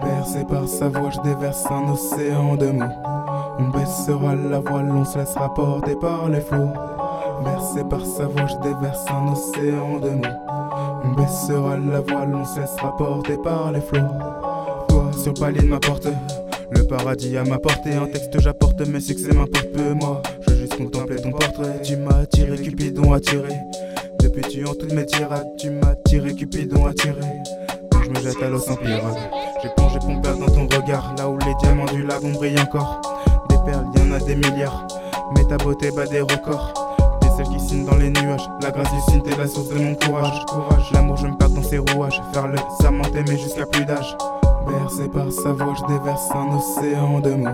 Bercé par sa voix, je déverse un océan de mots. On baissera la voile, on se laissera porter par les flots. Bercé par sa voix, je déverse un océan de mots. On baissera la voile, on se laissera porter par les flots. Toi, sur le palier de ma porte, le paradis à ma portée. En texte, j'apporte mes succès, m'importe peu, moi. Je veux juste contempler ton portrait. Tu m'as attiré, Cupidon attiré. Depuis tu en toutes mes tirades, tu m'as tiré, Cupidon attiré. Je me jette à l'eau sans pirate. J'ai plongé mon père dans ton regard, là où les diamants du lagon brillent encore. Des perles, y en a des milliards. Mais ta beauté bat des records. T'es celle qui signe dans les nuages. La grâce du signe, t'es la source de mon courage. courage. L'amour, je me perds dans ses rouages. Faire le serment t'aimer jusqu'à plus d'âge. Bercé par sa voix, je déverse un océan de mots.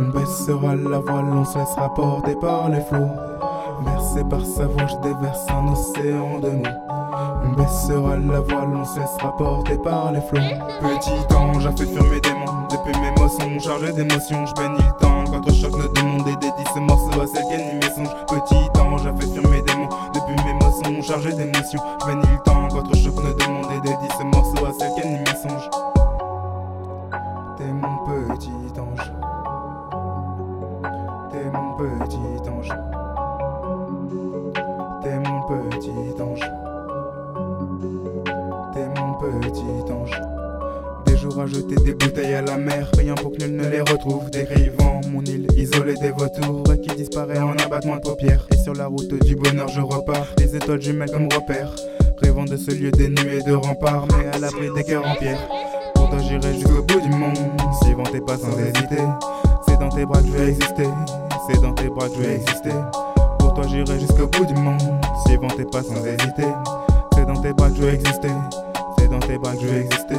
On baissera la voile, on se laissera porter par les flots. Bercé par sa voix, je déverse un océan de mots. On baissera la voile, on se laissera porter par les flots. Petit ange fait fuir mes démons. Depuis mes mots sont chargés d'émotions, je bénis le temps. Contre choc ne demande et dédie ce morceau à celle qui anime mes songes. Petit ange fait fuir mes démons. Depuis mes mots sont chargés d'émotions, je bénis le temps. Contre choc ne demande et dédie ce morceau à celle qui anime mes songes. T'es mon petit ange. T'es mon petit ange. À jeter des bouteilles à la mer, rien pour que nul ne les retrouve. Dérivant mon île isolée des vautours qui disparaît en abattement de paupières. Et sur la route du bonheur, je repars. Les étoiles jumelles comme repère. Rêvant de ce lieu dénué de remparts, mais à l'abri des cœurs en pierre. Pour toi, j'irai jusqu'au bout du monde. Suivant tes pas sans hésiter. C'est dans tes bras que je vais exister. C'est dans tes bras que je vais exister. Pour toi, j'irai jusqu'au bout du monde. Suivant tes pas sans hésiter. C'est dans tes bras que je vais exister. C'est dans tes bras que je vais exister.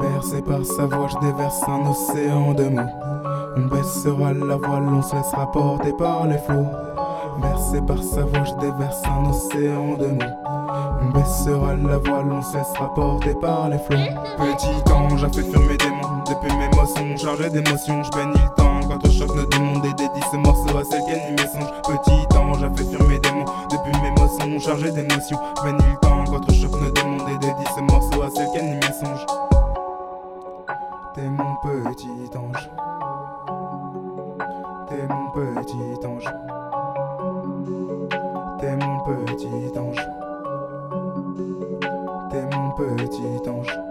Bercé par sa voix, je déverse un océan de mots. On baissera la voile, on se laissera porter par les flots. Bercé par sa voix, je déverse un océan de mots. On baissera la voile, on se laissera porter par les flots. Petit ange fuir mes démons. Depuis mes mots sont chargés d'émotions, je bénis le temps. Quand au choc ne demande et dédie ce morceau à celle qui anime mes songes. Petit ange fuir mes démons. Depuis mes mots sont chargés d'émotions, je bénis le temps. Quand au choc ne demande et dédie ce morceau à celle qui mes songes. T'es mon petit ange. T'es mon petit ange. T'es mon petit ange. T'es mon petit ange.